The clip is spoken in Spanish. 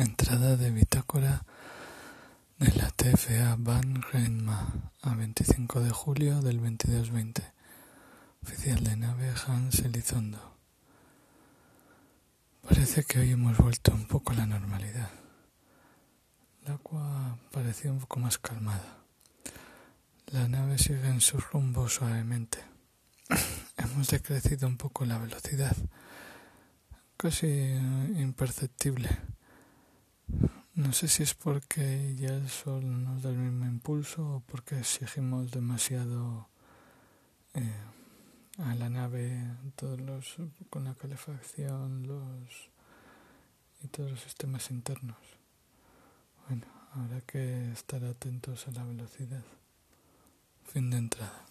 Entrada de bitácora de la TFA Van Renma a 25 de julio del 2220. Oficial de nave Hans Elizondo. Parece que hoy hemos vuelto un poco a la normalidad. El agua parecía un poco más calmada. La nave sigue en su rumbo suavemente. hemos decrecido un poco la velocidad, casi imperceptible no sé si es porque ya el sol nos da el mismo impulso o porque exigimos demasiado eh, a la nave todos los con la calefacción los y todos los sistemas internos. Bueno, habrá que estar atentos a la velocidad. Fin de entrada.